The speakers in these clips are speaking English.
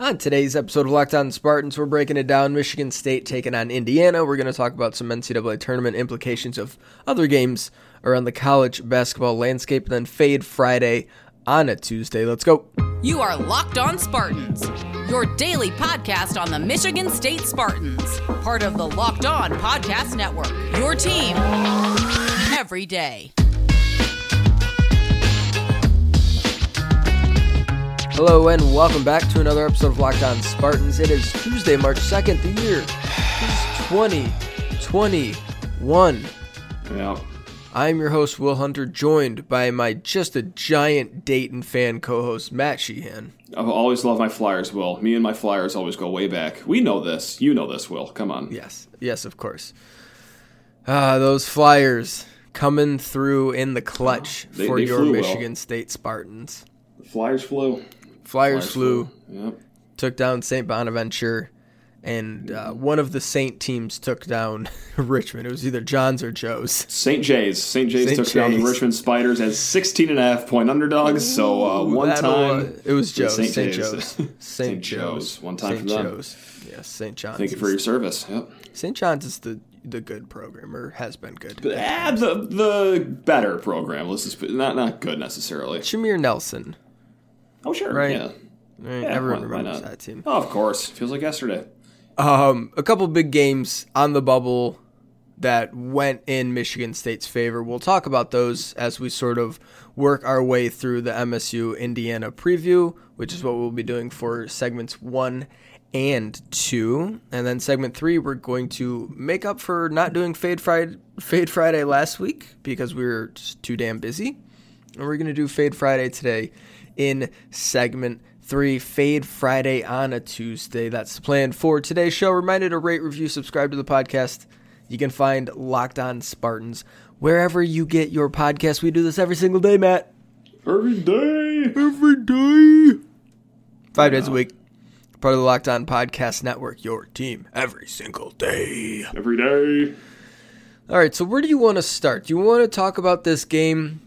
On today's episode of Locked On Spartans, we're breaking it down. Michigan State taking on Indiana. We're going to talk about some NCAA tournament implications of other games around the college basketball landscape, and then Fade Friday on a Tuesday. Let's go. You are Locked On Spartans, your daily podcast on the Michigan State Spartans, part of the Locked On Podcast Network. Your team every day. Hello and welcome back to another episode of Locked On Spartans. It is Tuesday, March 2nd. The year is 2021. Yeah. I'm your host, Will Hunter, joined by my just a giant Dayton fan co host, Matt Sheehan. I've always loved my Flyers, Will. Me and my Flyers always go way back. We know this. You know this, Will. Come on. Yes, yes, of course. Ah, those Flyers coming through in the clutch They- for they your flew. Michigan State Spartans. The Flyers flew. Flyers, flew, Yep. took down St. Bonaventure, and uh, one of the Saint teams took down Richmond. It was either John's or Joe's. St. Jay's. St. Jay's St. took down the Richmond Spiders as 16 and a half point underdogs. So uh, one time. it was Joe's. St. St. Joe's. St. St. Joe's. Joe's. One time St. for them. Joe's. Yes, St. John's. Thank you for your service. Yep. St. John's is the the good program, or has been good. Ah, the the better program. Let's just not not good necessarily. Jameer Nelson. Oh sure, Right. Yeah. Right, Yeah, everyone why- why remembers not? that team. Oh, of course. Feels like yesterday. Um, a couple big games on the bubble that went in Michigan State's favor. We'll talk about those as we sort of work our way through the MSU Indiana preview, which is what we'll be doing for segments one and two. And then segment three, we're going to make up for not doing Fade Friday, Fade Friday last week because we were just too damn busy. And we're going to do Fade Friday today in segment three. Fade Friday on a Tuesday. That's the plan for today's show. Reminder to rate, review, subscribe to the podcast. You can find Locked On Spartans wherever you get your podcast. We do this every single day, Matt. Every day. Every day. Five days a week. Part of the Locked On Podcast Network, your team every single day. Every day. All right, so where do you want to start? Do you want to talk about this game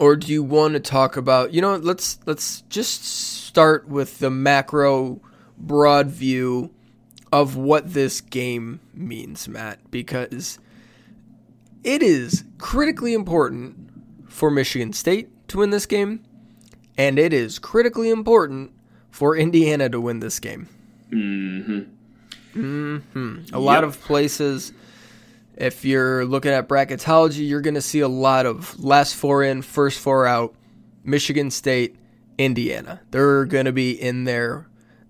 or do you want to talk about, you know, let's let's just start with the macro broad view of what this game means, Matt, because it is critically important for Michigan State to win this game and it is critically important for Indiana to win this game. Mhm. Mhm. A lot of places, if you're looking at bracketology, you're going to see a lot of last four in, first four out, Michigan State, Indiana. They're going to be in there.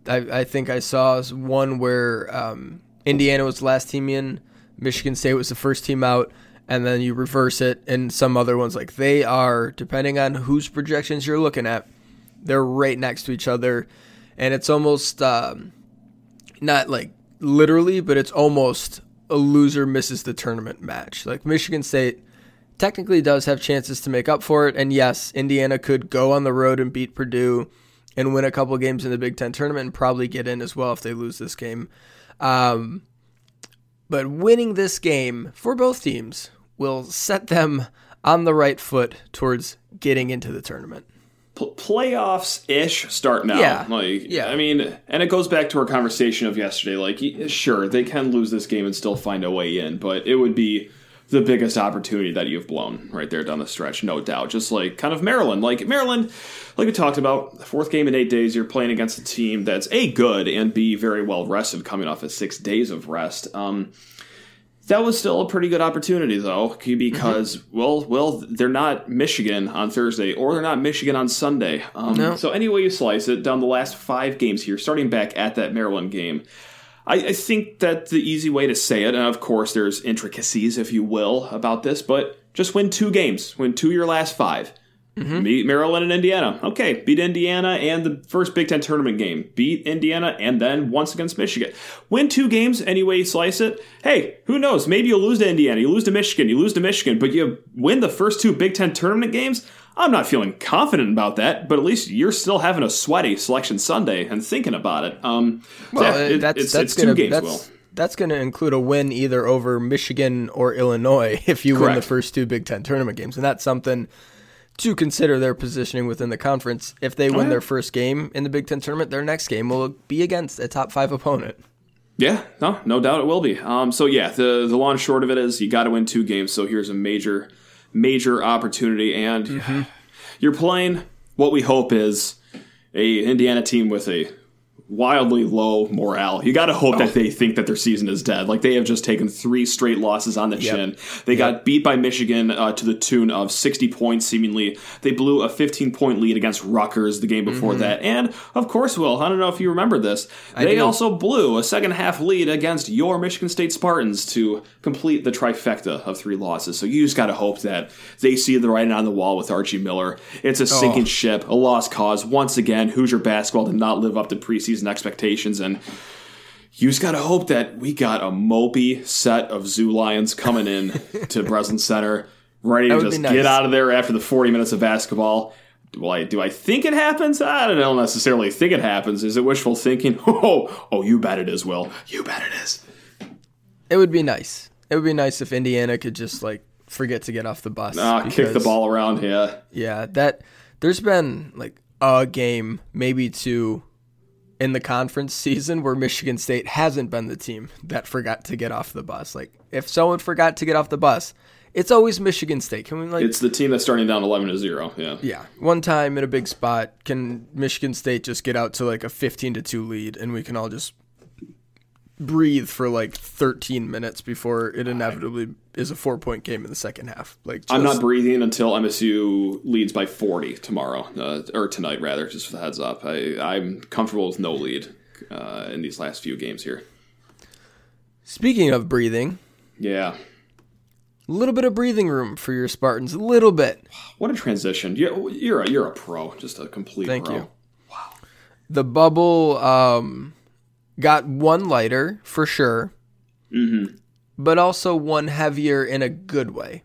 I, I think I saw one where um, Indiana was the last team in, Michigan State was the first team out, and then you reverse it, and some other ones like they are, depending on whose projections you're looking at, they're right next to each other, and it's almost um, not like literally, but it's almost a loser misses the tournament match. Like Michigan State technically does have chances to make up for it, and yes, Indiana could go on the road and beat Purdue and win a couple games in the Big Ten tournament and probably get in as well if they lose this game. Um, but winning this game for both teams will set them on the right foot towards getting into the tournament. Pl- playoffs ish start now. Yeah. Like, Yeah. I mean, and it goes back to our conversation of yesterday. Like, sure, they can lose this game and still find a way in, but it would be the biggest opportunity that you've blown right there down the stretch, no doubt. Just like kind of Maryland. Like, Maryland, like we talked about, the fourth game in eight days, you're playing against a team that's A, good, and B, very well rested coming off of six days of rest. Um, that was still a pretty good opportunity, though, because well, well, they're not Michigan on Thursday, or they're not Michigan on Sunday. Um, No. So any way you slice it, down the last five games here, starting back at that Maryland game, I, I think that the easy way to say it, and of course there's intricacies, if you will, about this, but just win two games, win two of your last 5 Beat Maryland and Indiana. Okay, beat Indiana and the first Big Ten tournament game. Beat Indiana and then once against Michigan. Win two games any way you slice it. Hey, who knows? Maybe you'll lose to Indiana, you lose to Michigan, you lose to Michigan, but you win the first two Big Ten tournament games. I'm not feeling confident about that, but at least you're still having a sweaty selection Sunday and thinking about it. Um, Well, that- uh, it- that's it's, that's it's gonna two games, that's Will. that's gonna include a win either over Michigan or Illinois if you win the first two Big Ten tournament games, and that's something to consider their positioning within the conference. If they win yeah. their first game in the Big Ten tournament, their next game will be against a top five opponent. Yeah, no, no doubt it will be. Um, so yeah, the the long and short of it is you got to win two games. So here's a major, major opportunity, and you're playing what we hope is a Indiana team with a wildly low morale. You got to hope that they think that their season is dead. Like they have just taken three straight losses on the chin. They got beat by Michigan uh, to the tune of 60 points, seemingly. They blew a 15 point lead against Rutgers the game before that. And of course, Will, I don't know if you remember this. They do. also blew a second half lead against your Michigan State Spartans to complete the trifecta of three losses. So you just got to hope that they see the writing on the wall with Archie Miller. It's a sinking ship, a lost cause. Once again, Hoosier basketball did not live up to preseason expectations, and you just got to hope that we got a mopey set of Zoo Lions coming in to Breslin Center, ready to just nice. get out of there after the 40 minutes of basketball. Do I, do I think it happens? I don't necessarily think it happens. Is it wishful thinking? Oh, oh, you bet it is, Will. You bet it is. It would be nice. It would be nice if Indiana could just like forget to get off the bus. Ah, kick the ball around. Yeah. Yeah, that there's been like a game, maybe two, in the conference season where Michigan State hasn't been the team that forgot to get off the bus. Like if someone forgot to get off the bus, it's always Michigan State. Can we like It's the team that's starting down 11 to 0. Yeah. yeah, one time in a big spot, can Michigan State just get out to like a 15 to 2 lead and we can all just breathe for like 13 minutes before it inevitably is a 4-point game in the second half. Like I'm not breathing until MSU leads by 40 tomorrow, uh, or tonight rather. Just for the heads up, I, I'm comfortable with no lead uh, in these last few games here. Speaking of breathing, Yeah, a little bit of breathing room for your Spartans, a little bit. what a transition. You're you're a, you're a pro, just a complete Thank pro. you. Wow. The bubble um, got one lighter for sure, Mm-hmm. but also one heavier in a good way.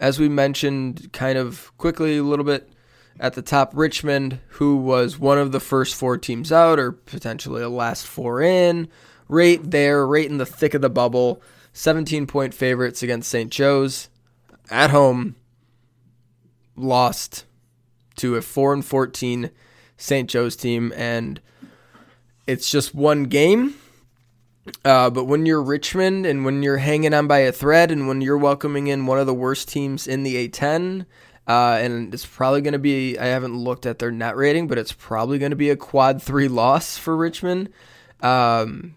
As we mentioned, kind of quickly a little bit at the top, Richmond, who was one of the first four teams out, or potentially a last four in, right there, right in the thick of the bubble. 17 point favorites against St. Joe's at home, lost to a 4 and 14 St. Joe's team, and it's just one game. Uh, but when you're Richmond and when you're hanging on by a thread and when you're welcoming in one of the worst teams in the A10, uh, and it's probably going to be, I haven't looked at their net rating, but it's probably going to be a quad three loss for Richmond. Um,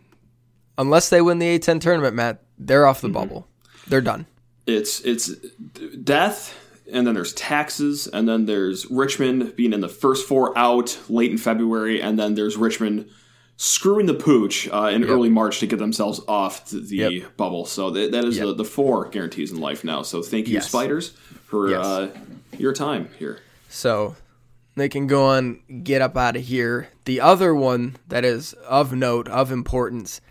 unless they win the A10 tournament, Matt, they're off the bubble. They're done. It's it's death, and then there's taxes, and then there's Richmond being in the first four out late in February, and then there's Richmond screwing the pooch uh, in early March to get themselves off the, Yep. bubble. So th- that is Yep. the, the four guarantees in life now. So thank you, Yes. Spiders, for Yes. uh, your time here. So they can go on, get up out of here. The other one that is of note, of importance,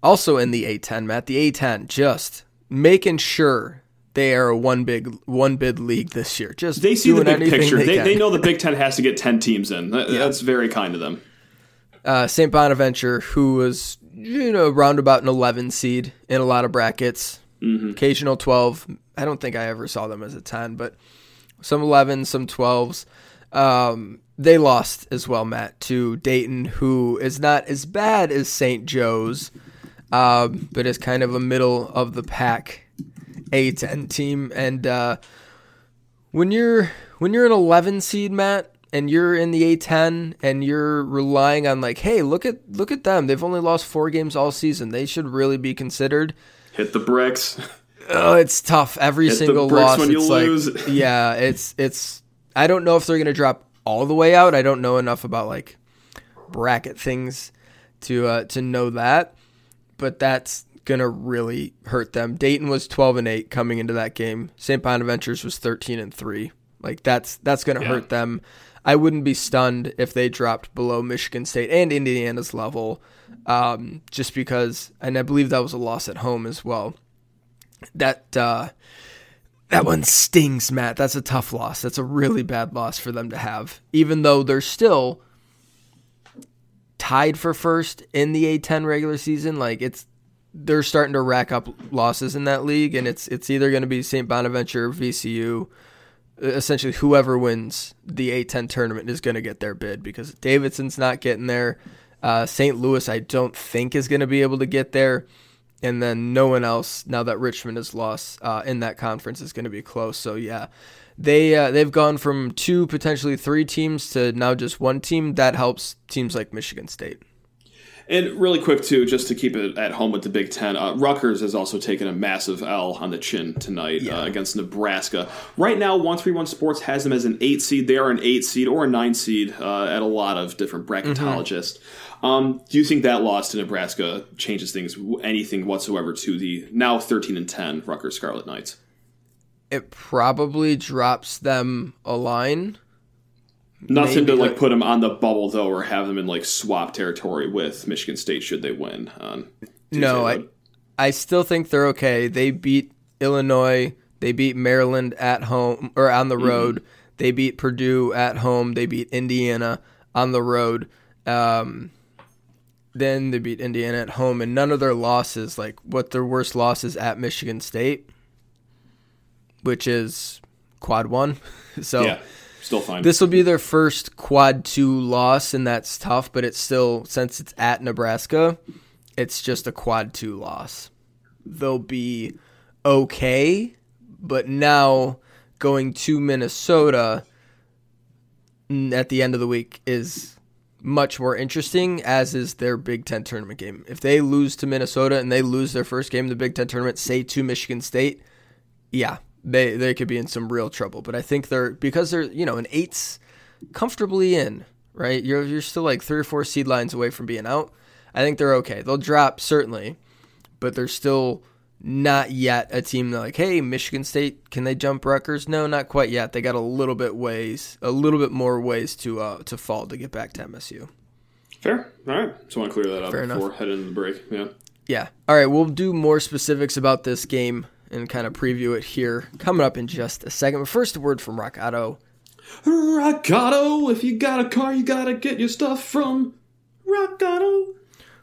also in the A10, Matt, the A10, just making sure they are a one big one bid league this year. Just They see the big picture. They, They, they know the Big Ten has to get ten teams in. That- That's very kind of them. Uh, St. Bonaventure, who was you know roundabout an 11 seed in a lot of brackets, occasional 12. I don't think I ever saw them as a 10, but some 11, some 12s. Um, they lost as well, Matt, to Dayton, who is not as bad as St. Joe's, um, but is kind of a middle of the pack A10 team. And uh, when you're when you're an 11 seed, Matt, and you're in the A10 and you're relying on like, hey, look at look at them. They've only lost four games all season. They should really be considered. Hit the bricks. Oh, it's tough. Every Hit single loss, it's lose. like, yeah, it's it's. I don't know if they're gonna drop all the way out. I don't know enough about like bracket things to uh, to know that, but that's gonna really hurt them. Dayton was twelve and eight coming into that game. St. Bonaventure's was thirteen and three. Like that's that's gonna Yeah. hurt them. I wouldn't be stunned if they dropped below Michigan State and Indiana's level, um, just because, and I believe that was a loss at home as well that uh, that one stings, Matt. That's a tough loss. That's a really bad loss for them to have, even though they're still tied for first in the A10 regular season. Like it's they're starting to rack up losses in that league, and it's it's either going to be St. Bonaventure, or VCU, essentially whoever wins the A10 tournament is going to get their bid because Davidson's not getting there. Uh, St. Louis, I don't think, is going to be able to get there. And then no one else, now that Richmond has lost uh, in that conference, is going to be close. So, yeah, they, uh, they've gone from two, potentially three teams to now just one team. That helps teams like Michigan State. And really quick too, just to keep it at home with the Big Ten, uh, Rutgers has also taken a massive L on the chin tonight yeah. uh, against Nebraska. Right now, One Three One Sports has them as an eight seed. They are an eight seed or a nine seed uh, at a lot of different bracketologists. Mm-hmm. Um, do you think that loss to Nebraska changes things anything whatsoever to the now thirteen and ten Rutgers Scarlet Knights? It probably drops them a line Nothing Maybe to like put them on the bubble though, or have them in like swap territory with Michigan State should they win. On no, I I still think they're okay. They beat Illinois. They beat Maryland at home or on the mm-hmm. road. Mm-hmm. They beat Purdue at home. They beat Indiana on the road. Um, then they beat Indiana at home, and none of their losses, like what their worst losses at Michigan State, which is quad one. so yeah. Still fine. This will be their first quad two loss, and that's tough, but it's still, since it's at Nebraska, it's just a quad two loss. They'll be okay, but now going to Minnesota at the end of the week is much more interesting, as is their Big Ten tournament game. If they lose to Minnesota and they lose their first game in the Big Ten tournament, say to Michigan State, yeah, they they could be in some real trouble. But I think they're because they're you know an eights comfortably in right. You're you're still like three or four seed lines away from being out. I think they're okay. They'll drop certainly, but they're still not yet a team that like hey Michigan State can they jump Rutgers? No, not quite yet. They got a little bit ways, a little bit more ways to uh, to fall to get back to MSU. Fair. All right. Just want to clear that up Fair before enough. heading into the break. Yeah. Yeah. All right. We'll do more specifics about this game and kind of preview it here coming up in just a second. But first, a word from Rock Auto. Rock Auto, if you got a car, you gotta get your stuff from Rock Auto.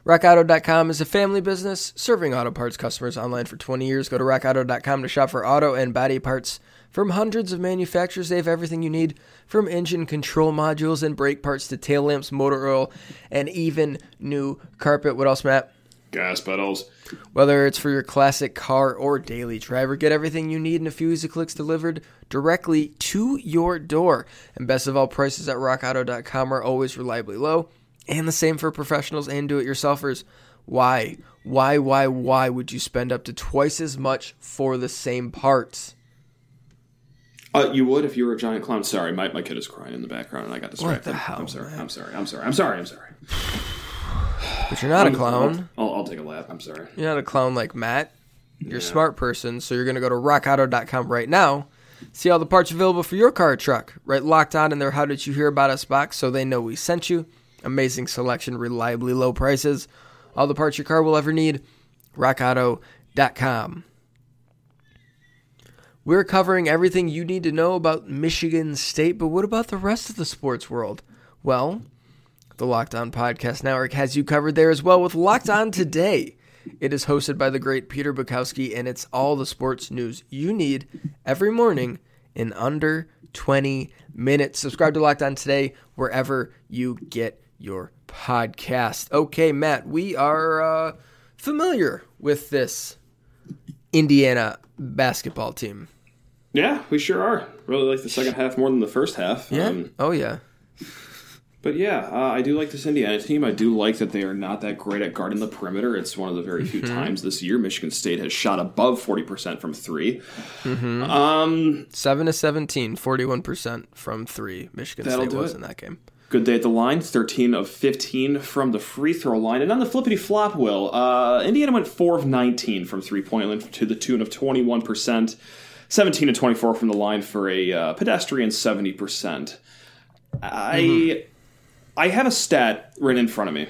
RockAuto.com is a family business serving auto parts customers online for 20 years. Go to RockAuto.com to shop for auto and body parts from hundreds of manufacturers. They have everything you need from engine control modules and brake parts to tail lamps, motor oil, and even new carpet. What else, Matt? Gas pedals. Whether it's for your classic car or daily driver, get everything you need in a few easy clicks delivered directly to your door. And best of all, prices at rockauto.com are always reliably low, and the same for professionals and do it yourselfers. Why? Why, why, why would you spend up to twice as much for the same parts? Uh, you would if you were a giant clown. Sorry, my, my kid is crying in the background and I got distracted. What the hell, I'm sorry. Man? I'm sorry. I'm sorry. I'm sorry. I'm sorry. But you're not I'm, a clown. I'll, I'll, take a lap. I'm sorry. You're not a clown like Matt. You're yeah. a smart person, so you're going to go to rockauto.com right now. See all the parts available for your car or truck. Write locked on in their How Did You Hear About Us box so they know we sent you. Amazing selection, reliably low prices. All the parts your car will ever need. rockauto.com. We're covering everything you need to know about Michigan State, but what about the rest of the sports world? Well, the Locked On Podcast Network has you covered there as well with Locked On Today. It is hosted by the great Peter Bukowski, and it's all the sports news you need every morning in under 20 minutes. Subscribe to Locked On Today wherever you get your podcast. Okay, Matt, we are uh, familiar with this Indiana basketball team. Yeah, we sure are. Really like the second half more than the first half. Yeah. Um, oh, yeah. But yeah, uh, I do like this Indiana team. I do like that they are not that great at guarding the perimeter. It's one of the very few mm-hmm. times this year Michigan State has shot above 40% from 3 mm-hmm. Um, 7 to 17, 41% from three. Michigan State was it. in that game. Good day at the line, 13 of 15 from the free throw line. And on the flippity flop, Will, uh, Indiana went 4 of 19 from three point line to the tune of 21%, 17 to 24 from the line for a uh, pedestrian 70%. I. Mm-hmm I have a stat written in front of me,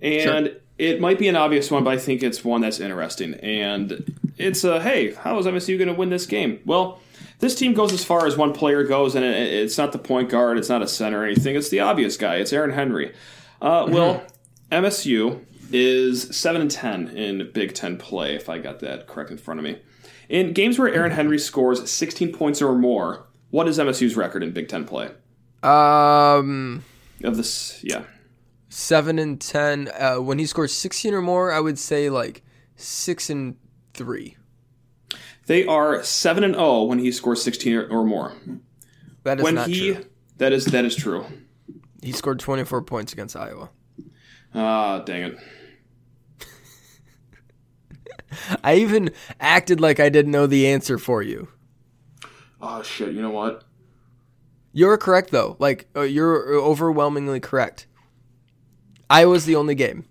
and sure. it might be an obvious one, but I think it's one that's interesting. And it's a hey, how is MSU going to win this game? Well, this team goes as far as one player goes, and it's not the point guard, it's not a center or anything. It's the obvious guy. It's Aaron Henry. Uh, mm-hmm. Well, MSU is seven and ten in Big Ten play, if I got that correct in front of me. In games where Aaron Henry scores 16 points or more, What is MSU's record in Big Ten play? Um, Of this, yeah. seven and ten. Uh, when he scores sixteen or more, I would say like six and three. They are seven and zero when he scores sixteen or, or more. That is When not he, true. that is that is true. He scored twenty four points against Iowa. Ah, dang it. I even acted like I didn't know the answer for you. Oh shit. You know what? You're correct though. Like uh, you're overwhelmingly correct. Iowa's the only game.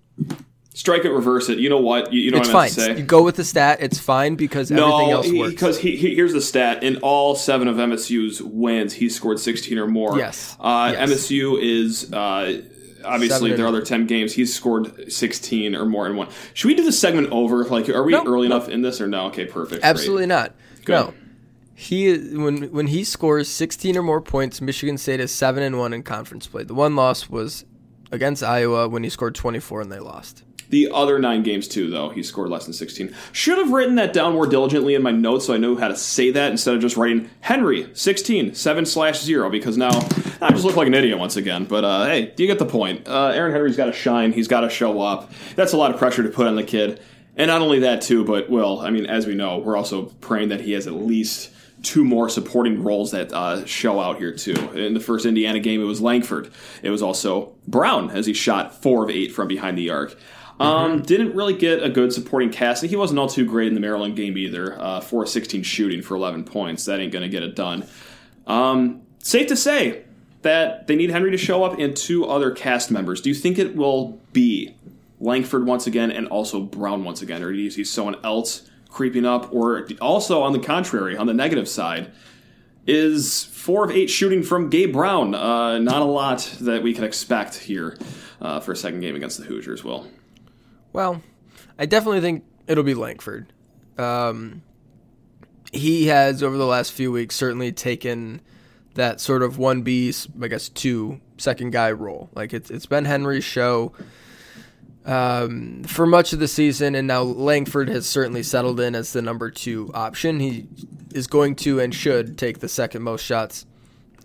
Strike it, reverse it. You know what? You, you know It's what I fine. meant to say. You go with the stat. It's fine because everything else works. because he, he, here's the stat: in all seven of MSU's wins, he scored 16 or more. Yes. Uh, Yes. MSU is uh, obviously Seven their other 10 games. He's scored 16 or more in one. Should we do the segment over? Like, are we No, early no. enough in this or no? Okay, perfect. Great. Absolutely not. Good. No. He when when he scores 16 or more points, Michigan State is 7 and 1 in conference play. The one loss was against Iowa when he scored 24 and they lost. The other nine games too, though, he scored less than 16. Should have written that down more diligently in my notes so I knew how to say that instead of just writing Henry 16 7 slash 0 because now I just look like an idiot once again. But uh, hey, do you get the point. Uh, Aaron Henry's got to shine. He's got to show up. That's a lot of pressure to put on the kid. And not only that too, but well, I mean, as we know, we're also praying that he has at least two more supporting roles that uh, show out here too. In the first Indiana game, it was Langford. It was also Brown as he shot four of eight from behind the arc. Um, Didn't really get a good supporting cast. and He wasn't all too great in the Maryland game either. Uh, 4 of 16 shooting for 11 points. That ain't going to get it done. Um, safe to say that they need Henry to show up and two other cast members. Do you think it will be Langford once again and also Brown once again? Or do you see someone else creeping up? Or also, on the contrary, on the negative side, is four of eight shooting from Gabe Brown. Uh, not a lot that we can expect here uh, for a second game against the Hoosiers, Will. Well, I definitely think it'll be Langford. Um, he has over the last few weeks certainly taken that sort of one B, I guess two second guy role. Like it's it's been Henry's show um, for much of the season, and now Langford has certainly settled in as the number two option. He is going to and should take the second most shots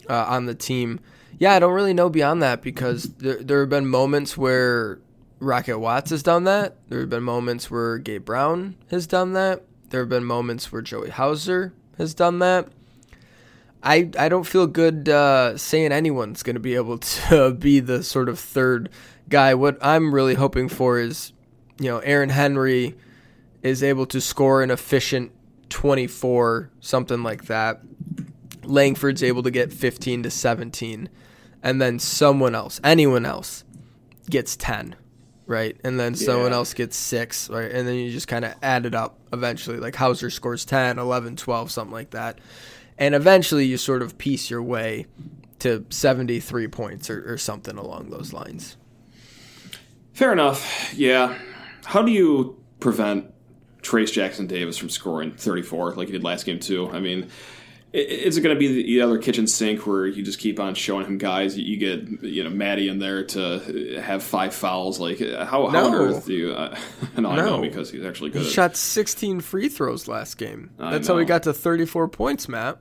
uh, on the team. Yeah, I don't really know beyond that because there there have been moments where Rocket Watts has done that. There have been moments where Gabe Brown has done that. There have been moments where Joey Hauser has done that. I I don't feel good uh, saying anyone's going to be able to be the sort of third guy. What I'm really hoping for is, you know, Aaron Henry is able to score an efficient 24, something like that. Langford's able to get 15 to 17, and then someone else, anyone else, gets 10, right? And then someone else gets six, right? And then you just kind of add it up eventually. Like Hauser scores 10, 11, 12, something like that. And eventually you sort of piece your way to 73 points or, or something along those lines. Fair enough. Yeah. How do you prevent Trayce Jackson Davis from scoring 34 like he did last game too? I mean, is it going to be the other kitchen sink where you just keep on showing him guys? You get you know Maddie in there to have five fouls. Like how, how on No. earth do you? Uh, no, I know because he's actually good. He shot 16 free throws last game. I That's how he got to 34 points, Matt.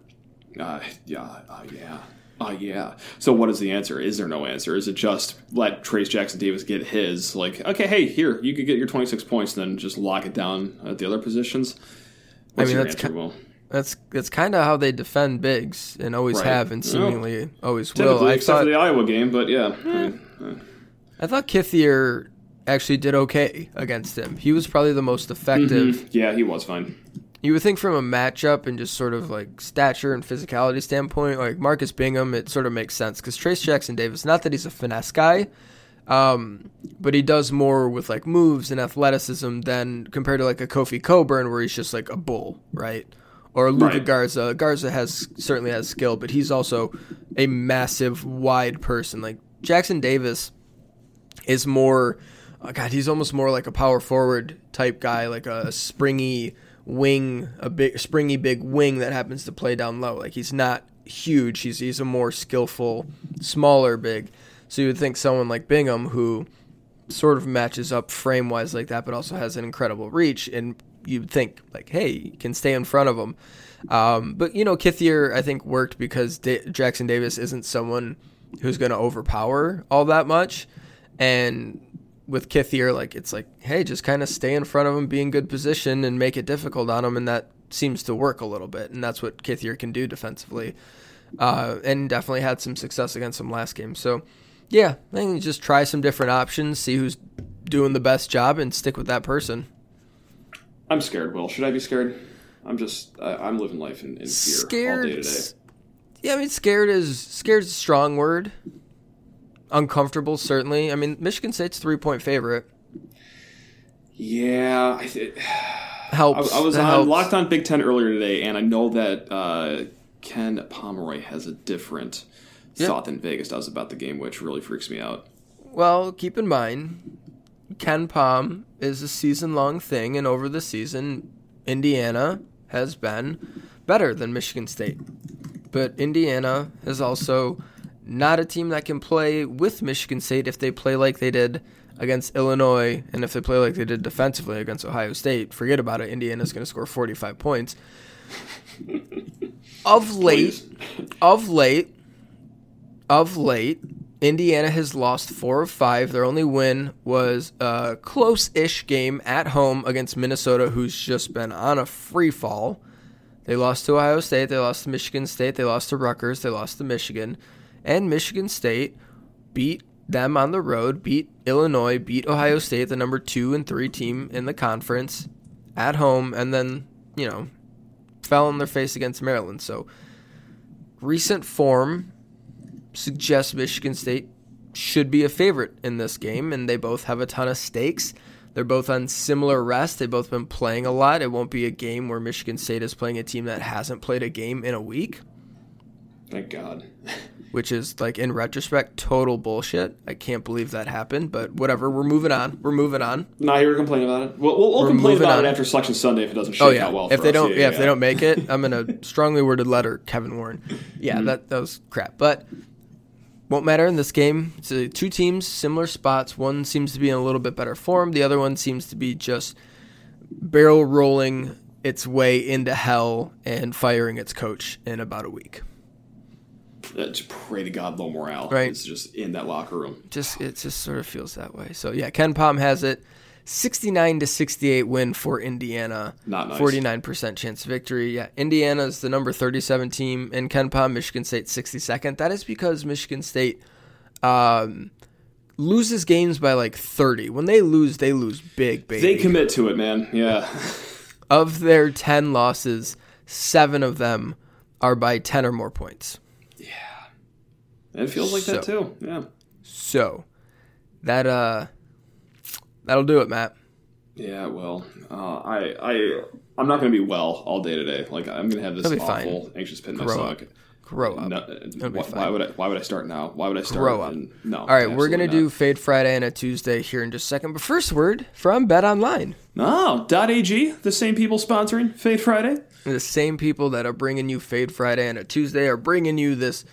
Uh, yeah, uh, yeah, uh, yeah. So what is the answer? Is there no answer? Is it just let Trayce Jackson Davis get his? Like, okay, hey, here you could get your twenty six points, then just lock it down at the other positions. What's mean, that's answer, ki- That's that's kind of how they defend bigs and always Right. have and seemingly always will. I except thought for the Iowa game, but yeah, I mean, uh, I thought Kithier actually did okay against him. He was probably the most effective. yeah, he was fine. You would think from a matchup and just sort of like stature and physicality standpoint, like Marcus Bingham, it sort of makes sense because Trayce Jackson Davis, not that he's a finesse guy, um, but he does more with like moves and athleticism than compared to like a Kofi Cockburn where he's just like a bull, right? Or Luka Right. Garza. Garza has certainly has skill, but he's also a massive, wide person. Like Jackson Davis is more oh god he's almost more like a power forward type guy like a springy wing a big springy big wing that happens to play down low. Like he's not huge. He's he's a more skillful smaller big. So you would think someone like Bingham who sort of matches up frame wise like that but also has an incredible reach and you'd think like, hey, you can stay in front of him. Um, but you know, Kithier I think worked because da- Jackson Davis isn't someone who's going to overpower all that much, and with Kithier, like it's like, hey, just kind of stay in front of him, be in good position, and make it difficult on him, and that seems to work a little bit, and that's what Kithier can do defensively, uh, and definitely had some success against him last game. So, yeah, I think you just try some different options, see who's doing the best job, and stick with that person. I'm scared. Will should I be scared? I'm just I, am living life in, in fear scared, all day today. Yeah, I mean, scared is scared is a strong word. Uncomfortable, certainly. I mean, Michigan State's three point favorite. Yeah, I th- helps. I, I was on helps. locked on Big Ten earlier today, and I know that uh, Ken Pomeroy has a different yep. thought than Vegas does about the game, which really freaks me out. Well, keep in mind, KenPom is a season long thing, and over the season, Indiana has been better than Michigan State. But Indiana is also not a team that can play with Michigan State if they play like they did against Illinois and if they play like they did defensively against Ohio State. Forget about it. Indiana's going to score 45 points. of late, of late, of late, Indiana has lost four of five. Their only win was a close ish game at home against Minnesota, who's just been on a free fall. They lost to Ohio State, they lost to Michigan State, they lost to Rutgers, they lost to Michigan. And Michigan State beat them on the road, beat Illinois, beat Ohio State, the number two and three team in the conference, at home, and then, you know, fell on their face against Maryland. So recent form suggests Michigan State should be a favorite in this game, and they both have a ton of stakes. They're both on similar rest. They've both been playing a lot. It won't be a game where Michigan State is playing a team that hasn't played a game in a week. Thank God. which is like in retrospect total bullshit. I can't believe that happened, but whatever. We're moving on. We're moving on. Not here to complain about it. We'll, we'll, we'll complain about on. it after Selection Sunday if it doesn't shake oh, yeah. out well. If they us. don't, yeah, yeah, if they don't make it, I'm gonna strongly worded letter Kevin Warren. Yeah, mm-hmm. that that was crap, but won't matter in this game. It's two teams, similar spots. One seems to be in a little bit better form. The other one seems to be just barrel rolling its way into hell and firing its coach in about a week. Just pray to God low morale. Right. It's just in that locker room. Just it just sort of feels that way. So yeah, KenPom has it. 69 to 68 win for Indiana. Not nice. 49% chance of victory. Yeah, Indiana is the number 37 team in KenPom. Michigan State 62nd. That is because Michigan State um, loses games by like 30. When they lose, they lose big, baby. They commit to it, man. Yeah. of their 10 losses, seven of them are by 10 or more points. It feels like so, that too. Yeah. So that uh that'll do it, Matt. Yeah, well, uh, I I I'm not going to be well all day today. Like I'm going to have this awful fine. anxious pit in my stomach. Grow up. No, why, why, would I? Why would I start now? Why would I start? Grow up. And, no. All right, we're gonna not. do Fade Friday and a Tuesday here in just a second. But first, word from Bet Online. Oh, .ag, the same people sponsoring Fade Friday. The same people that are bringing you Fade Friday and a Tuesday are bringing you this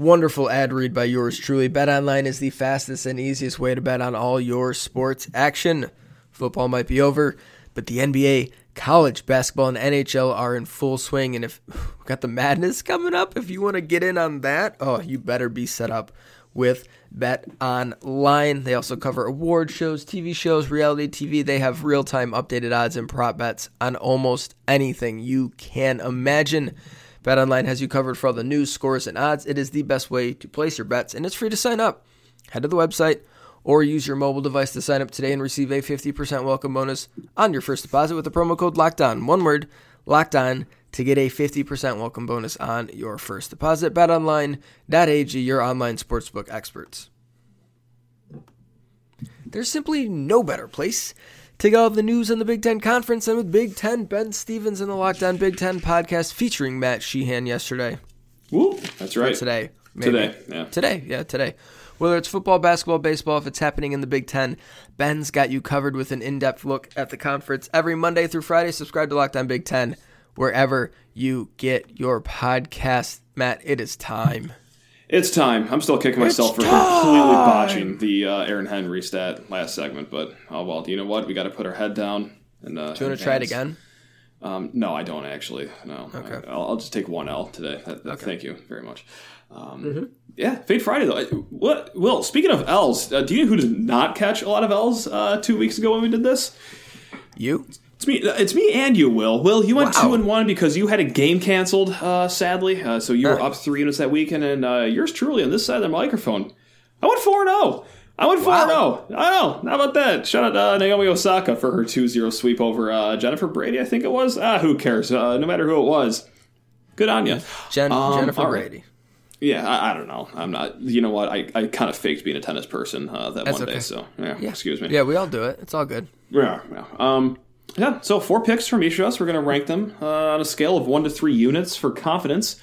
wonderful ad read by yours truly. Bet Online is the fastest and easiest way to bet on all your sports action. Football might be over, but the NBA college basketball and NHL are in full swing. And if got the madness coming up, if you want to get in on that, oh, you better be set up with Bet Online. They also cover award shows, TV shows, reality TV. They have real time updated odds and prop bets on almost anything you can imagine. Bet Online has you covered for all the news, scores, and odds. It is the best way to place your bets, and it's free to sign up. Head to the website or use your mobile device to sign up today and receive a 50% welcome bonus on your first deposit with the promo code Locked On. One word, Locked On, to get a 50% welcome bonus on your first deposit. BetOnline.ag, your online sportsbook experts. There's simply no better place to all of the news on the Big Ten Conference and with Big Ten Ben Stevens in the Locked On Big Ten podcast featuring Matt Sheehan yesterday. Woo, that's right. Or today. Maybe. Today, yeah. Today, yeah, today. Whether it's football, basketball, baseball, if it's happening in the Big Ten, Ben's got you covered with an in depth look at the conference every Monday through Friday. Subscribe to Locked On Big Ten wherever you get your podcast. Matt, it is time. It's time. I'm still kicking myself it's for time. completely botching the uh, Aaron Henry stat last segment, but oh well. You know what? We got to put our head down And, uh, Do you want to try it again? Um, no, I don't actually. No. Okay. I, will I'll just take one L today. That- that- Thank you very much. Um, Mm-hmm. Yeah, Fade Friday though. I- What? Will speaking of L's, uh, do you know who did not catch a lot of L's uh, two weeks ago when we did this? You? It's me. It's me and you, Will. Will, you went Wow. two and one because you had a game canceled. Uh, sadly, uh, so you were up three units that weekend, and uh, yours truly on this side of the microphone. I went four and zero. I went four and zero. I know. How about that? Shout out uh, Naomi Osaka for her 2-0 sweep over uh, Jennifer Brady. I think it was. Ah, who cares? Uh, no matter who it was. Good on you. Jen- Um, Jennifer right. Brady. Yeah, I, I don't know. I'm not. You know what? I, I kind of faked being a tennis person uh, that That's one day. So yeah, Yeah. excuse me. Yeah, we all do it. It's all good. Yeah, yeah. Um, yeah, so four picks from each of us. We're going to rank them uh, on a scale of one to three units for confidence.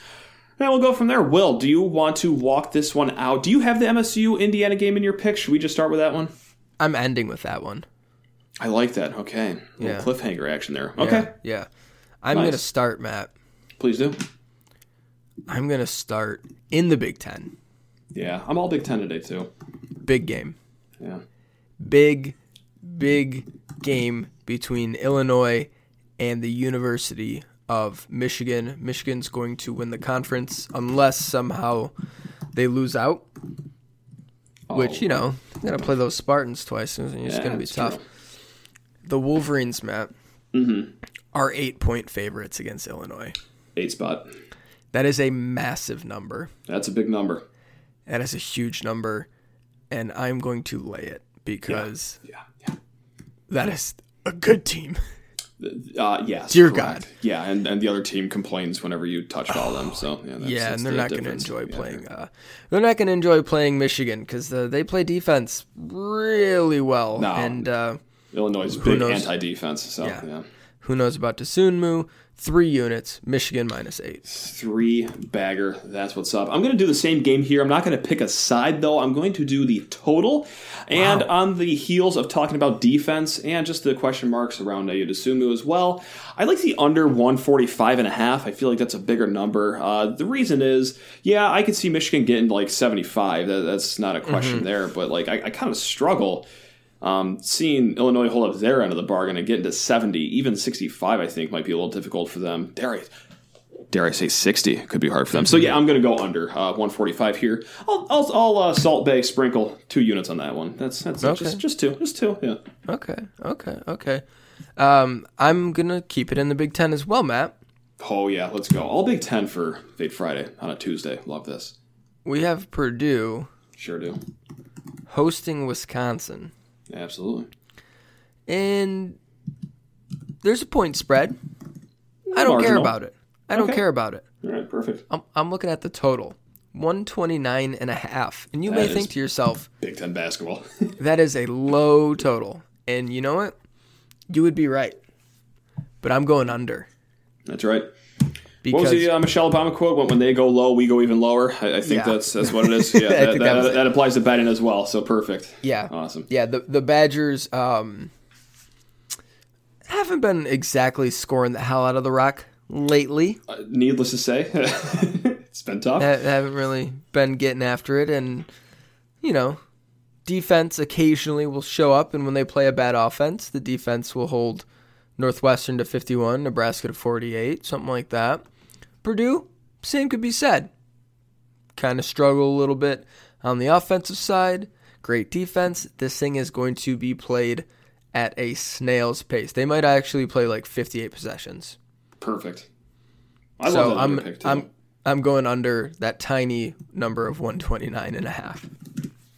And we'll go from there. Will, do you want to walk this one out? Do you have the MSU Indiana game in your pick? Should we just start with that one? I'm ending with that one. I like that. Okay. A Yeah. cliffhanger action there. Okay. Yeah. yeah. I'm Nice. going to start, Matt. Please do. I'm going to start in the Big Ten. Yeah, I'm all Big Ten today, too. Big game. Yeah. Big, big game between Illinois and the University of Michigan. Michigan's going to win the conference unless somehow they lose out, which, you know, they're going to play those Spartans twice. and It's yeah, going to be tough. true. The Wolverines, Matt, Mm-hmm. are eight point favorites against Illinois. Eight spot. That is a massive number. That's a big number. That is a huge number. And I'm going to lay it because Yeah. Yeah. That is a good team. Uh, yes. Dear correct. God. Yeah, and, and the other team complains whenever you touch all them. So yeah, that's, yeah, that's and they're the not going to enjoy Yeah, playing. Uh, they're not going to enjoy playing Michigan because uh, they play defense really well. No. And uh, Illinois is big anti-defense. So Yeah. yeah. Who knows about Dosunmu? Three units. Michigan minus eight. three bagger. That's what's up. I'm going to do the same game here. I'm not going to pick a side though. I'm going to do the total. And on the heels of talking about defense and just the question marks around Ayo Dosunmu as well, I like the under 145 and a half. I feel like that's a bigger number. Uh, the reason is, yeah, I could see Michigan getting to like 75. That, that's not a question there. But like, I, I kind of struggle um, seeing Illinois hold up their end of the bargain and get into 70, even 65, I think might be a little difficult for them. Dare I, dare I say 60 could be hard for them. So yeah, I'm going to go under uh, 145 here. I'll, I'll, I'll uh, Salt Bae sprinkle two units on that one. That's that's. Okay. just just two, just two. Yeah. Okay, okay, okay. Um, I'm going to keep it in the Big Ten as well, Matt. Oh yeah, let's go. All Big Ten for Fade Friday on a Tuesday. Love this. We have Purdue Sure do. hosting Wisconsin. Absolutely. and there's a point spread. I don't care about it. I don't Okay. care about it. All right, perfect. I'm, I'm looking at the total 129 and a half. And you That may think to yourself, Big Ten basketball. that is a low total. And you know what? You would be right. But I'm going under. that's right. Because What was the uh, Michelle Obama quote? When, when they go low, we go even lower. I, I think Yeah. that's that's what it is. Yeah, I that, that, that that, applies to betting as well. So perfect. yeah. Awesome. Yeah, the the Badgers um haven't been exactly scoring the hell out of the rock lately. Uh, needless to say, it's been tough. ha- haven't really been getting after it and you know defense occasionally will show up and when they play a bad offense the defense will hold northwestern to 51 nebraska to 48 something like that purdue same could be said kind of struggle a little bit on the offensive side great defense this thing is going to be played at a snail's pace they might actually play like 58 possessions Perfect. I so love that I'm. I'm I'm going under that tiny number of 129 and a half.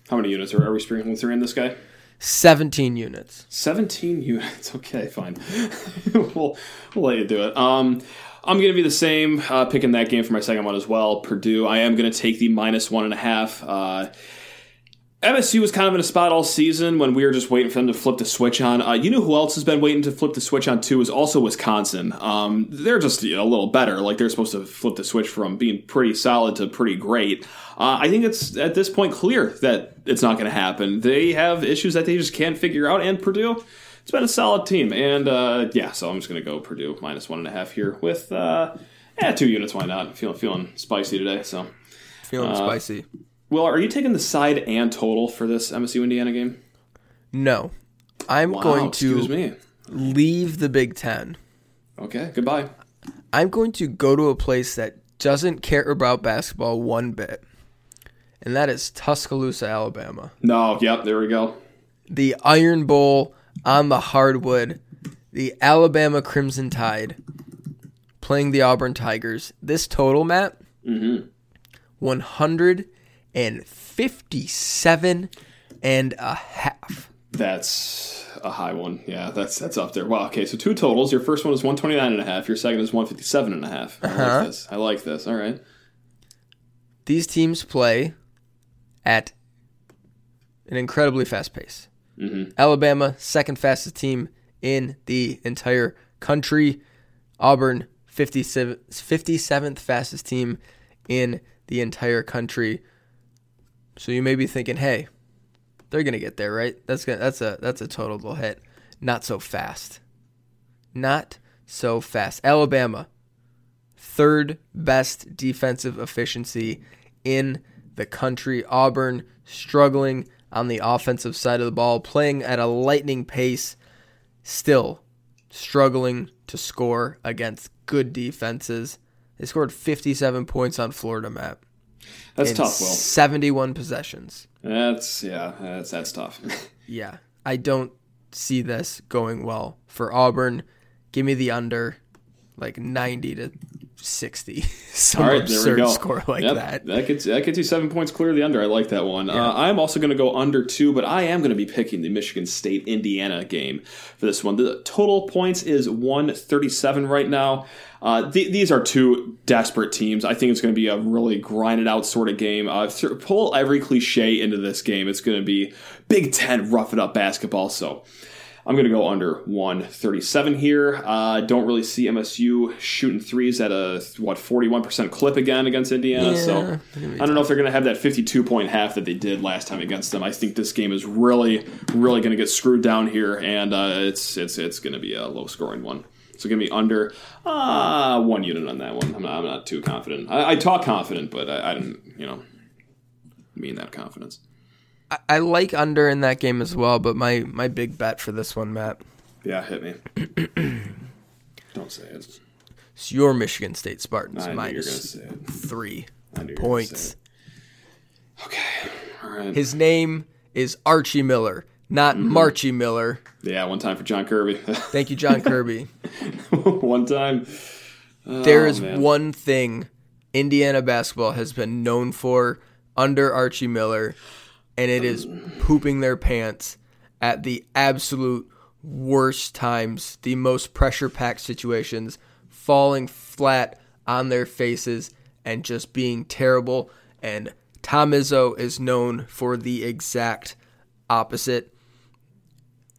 How many units are, are we sprinkling through in this guy? 17 units. 17 units. Okay, fine. we'll, we'll let you do it. Um, I'm going to be the same, uh, picking that game for my second one as well. Purdue. I am going to take the minus one and a half. Uh, MSU was kind of in a spot all season when we were just waiting for them to flip the switch on. Uh, you know who else has been waiting to flip the switch on too is also Wisconsin. Um, they're just you know, a little better. Like they're supposed to flip the switch from being pretty solid to pretty great. Uh, I think it's at this point clear that it's not going to happen. They have issues that they just can't figure out, and Purdue. It's been a solid team, and uh, yeah, so I'm just going to go Purdue minus one and a half here with uh, yeah two units. Why not? Feeling feeling spicy today. So, Feeling spicy. Well, are you taking the side and total for this MSU Indiana game? No. I'm Wow, going to excuse me. leave the Big Ten. Okay, goodbye. I'm going to go to a place that doesn't care about basketball one bit, and that is Tuscaloosa, Alabama. No, yep, there we go. The Iron Bowl on the hardwood, the Alabama Crimson Tide playing the Auburn Tigers. This total, Matt, Mm-hmm. 157 and a half. That's a high one. Yeah, that's that's up there. Wow. Okay, so two totals. Your first one is 129 and a half. Your second is 157 and a half. I Uh-huh. like this. I like this. All right. These teams play at an incredibly fast pace. Mm-hmm. Alabama, second fastest team in the entire country. Auburn, 57th, 57th fastest team in the entire country. So you may be thinking, hey, they're gonna get there, right? That's gonna that's a that's a total hit. Not so fast. Not so fast. Alabama, third best defensive efficiency in the country. Auburn struggling on the offensive side of the ball, playing at a lightning pace, still struggling to score against good defenses. They scored 57 points on Florida map That's tough, Will. 71 possessions. That's yeah, that's that's tough. Yeah, I don't see this going well for Auburn. Give me the under, like 90 to 60. Some All right, absurd score like Yep, that. That gets that gets you seven points clear of the under. I like that one. Uh, I'm also going to go under two, but I am going to be picking the Michigan State Indiana game for this one. The total points is 137 right now. Uh, th- these are two desperate teams. I think it's going to be a really grinded out sort of game. Uh, pull every cliche into this game. It's going to be Big Ten rough it up basketball. So. I'm going to go under 137 here. Uh, don't really see MSU shooting threes at a what 41% clip again against Indiana. Yeah, so they're gonna be I don't know if they're going to have that 52 point half that they did last time against them. I think this game is really, really going to get screwed down here, and uh, it's it's it's going to be a low scoring one. So give me under uh, one unit on that one. I'm not, I'm not too confident. I, I talk confident, but I, I didn't you know mean that confidence. I, I like under in that game as well, but my, my big bet for this one, Matt, Yeah, hit me. don't say it. it. is your Michigan State Spartans I knew you were going to minus three I knew you were gonna say points. Okay. All right. His name is Archie Miller, not Mm-hmm. Marchie Miller. yeah, one time for John Kirby. Thank you, John Kirby. one time. There is Oh, man. one thing Indiana basketball has been known for under Archie Miller, and it is pooping their pants at the absolute worst times, the most pressure packed situations, falling flat on their faces, and just being terrible. And Tom Izzo is known for the exact opposite.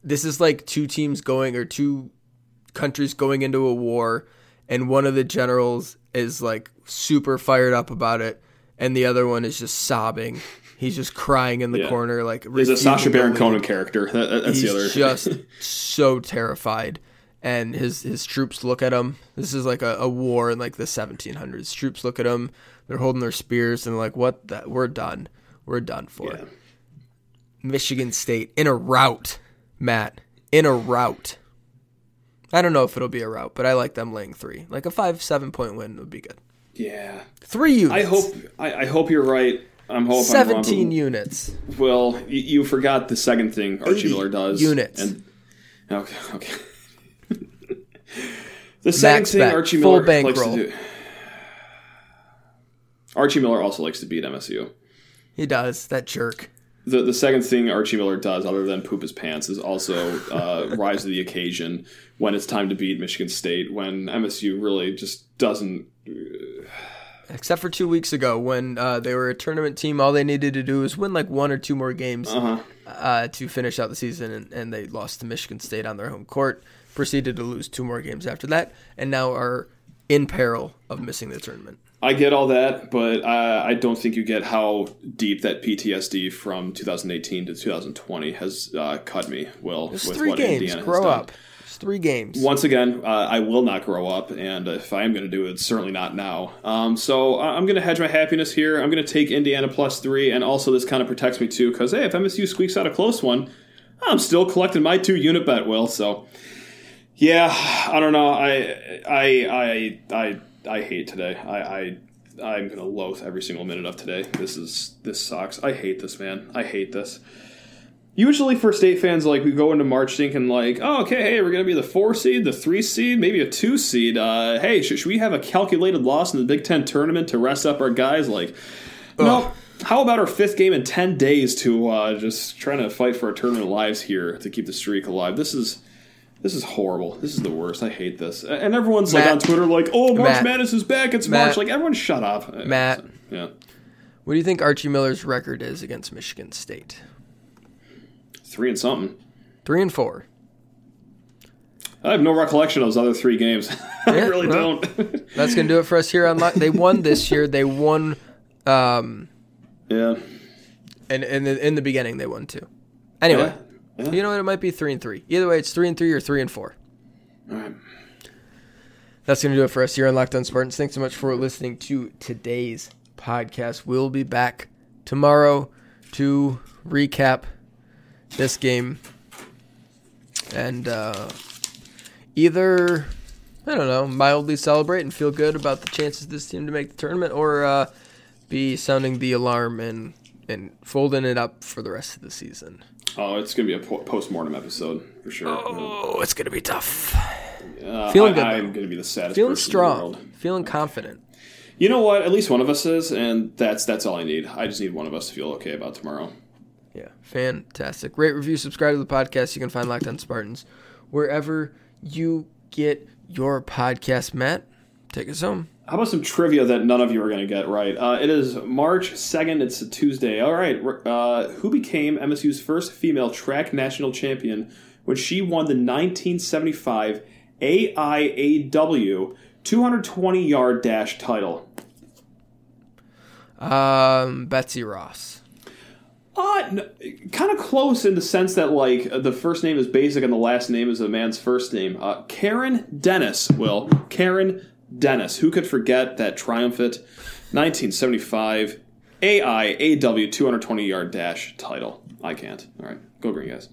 This is like two teams going, or two countries going into a war and one of the generals is like super fired up about it and the other one is just sobbing he's just crying in the Yeah. corner like He's a Sacha Baron. Cohen character. That, that- that's he's the other. just so terrified and his his troops look at him this is like a, a war in like the 1700s troops look at him they're holding their spears and like what the, we're done we're done for Yeah. michigan state in a rout matt in a rout I don't know if it'll be a rout, but I like them laying three. Like a five, seven point win would be good. yeah. Three units. I hope. I, I hope you're right. I'm hoping. seventeen I'm wrong, units. Well, you, you forgot the second thing Archie Miller does. units. And okay, okay. the second Max thing bet, Archie Miller likes bankroll. to do. Archie Miller also likes to beat MSU. He does that jerk. The the second thing Archie Miller does, other than poop his pants, is also uh, rise to the occasion when it's time to beat Michigan State. When MSU really just doesn't. Except for two weeks ago when uh, they were a tournament team, all they needed to do was win like one or two more games Uh-huh. uh, to finish out the season, and, and they lost to Michigan State on their home court. Proceeded to lose two more games after that, and now are in peril of missing the tournament. I get all that, but uh, I don't think you get how deep that PTSD from 2018 to 2020 has uh, cut me. Well, It's with three what games. Indiana Grow done. Three games. Once again, uh, I will not grow up, and if I am going to do it, certainly not now. Um, so I'm going to hedge my happiness here. I'm going to take Indiana plus three, and also this kind of protects me too, because hey, if MSU squeaks out a close one, I'm still collecting my two unit bet. Will so Yeah, I don't know. I I I I I hate today. I, I I'm gonna loathe every single minute of today. This is this sucks. I hate this, man. I hate this. Usually for state fans, like we go into March thinking like, oh, okay, hey, we're gonna be the four seed, the three seed, maybe a two seed. Uh, hey, should, should we have a calculated loss in the Big Ten tournament to rest up our guys? Like, no. How about our fifth game in ten days to uh, just trying to fight for our tournament lives here to keep the streak alive? This is this is horrible. This is the worst. I hate this. And everyone's like on Twitter, like, "Oh, March Matt. Madness is back. It's Matt. March." Like, everyone, shut up. Matt. Yeah, What do you think Archie Miller's record is against Michigan State? Three and something. Three and four. I have no recollection of those other three games. I Yeah, really well. don't. That's gonna do it for us here on. Lo- They won this year. They won, um, yeah. and in the in the beginning they won too. Anyway, Yeah. Yeah. you know what? It might be three and three. Either way, it's three and three or three and four. All right. That's going to do it for us here on Locked On Spartans. Thanks so much for listening to today's podcast. We'll be back tomorrow to recap this game and uh, either, I don't know, mildly celebrate and feel good about the chances of this team to make the tournament or uh, be sounding the alarm and, and folding it up for the rest of the season. Oh, it's gonna be a po- post-mortem episode for sure. Oh, it's going to be tough. Uh, feeling I, good, I'm gonna be the saddest Feeling person in the world. strong, feeling confident. You know what? At least one of us is, and that's that's all I need. I just need one of us to feel okay about tomorrow. Yeah, fantastic. Rate, review, subscribe to the podcast. You can find Locked On Spartans wherever you get your podcast. Matt, take us home. How about some trivia that none of you are going to get right? Uh, it is March 2nd. It's a Tuesday. All right. Uh, who became MSU's first female track national champion when she won the 1975 AIAW 220 yard dash title? Um, Betsy Ross. Uh, kind of close in the sense that, like, uh, the first name is basic and the last name is a man's first name. Uh, Karen Dennis, Will. Karen Dennis. Who could forget that triumphant 1975 AIAW 220 yard dash title? I can't. All right. Go green, guys.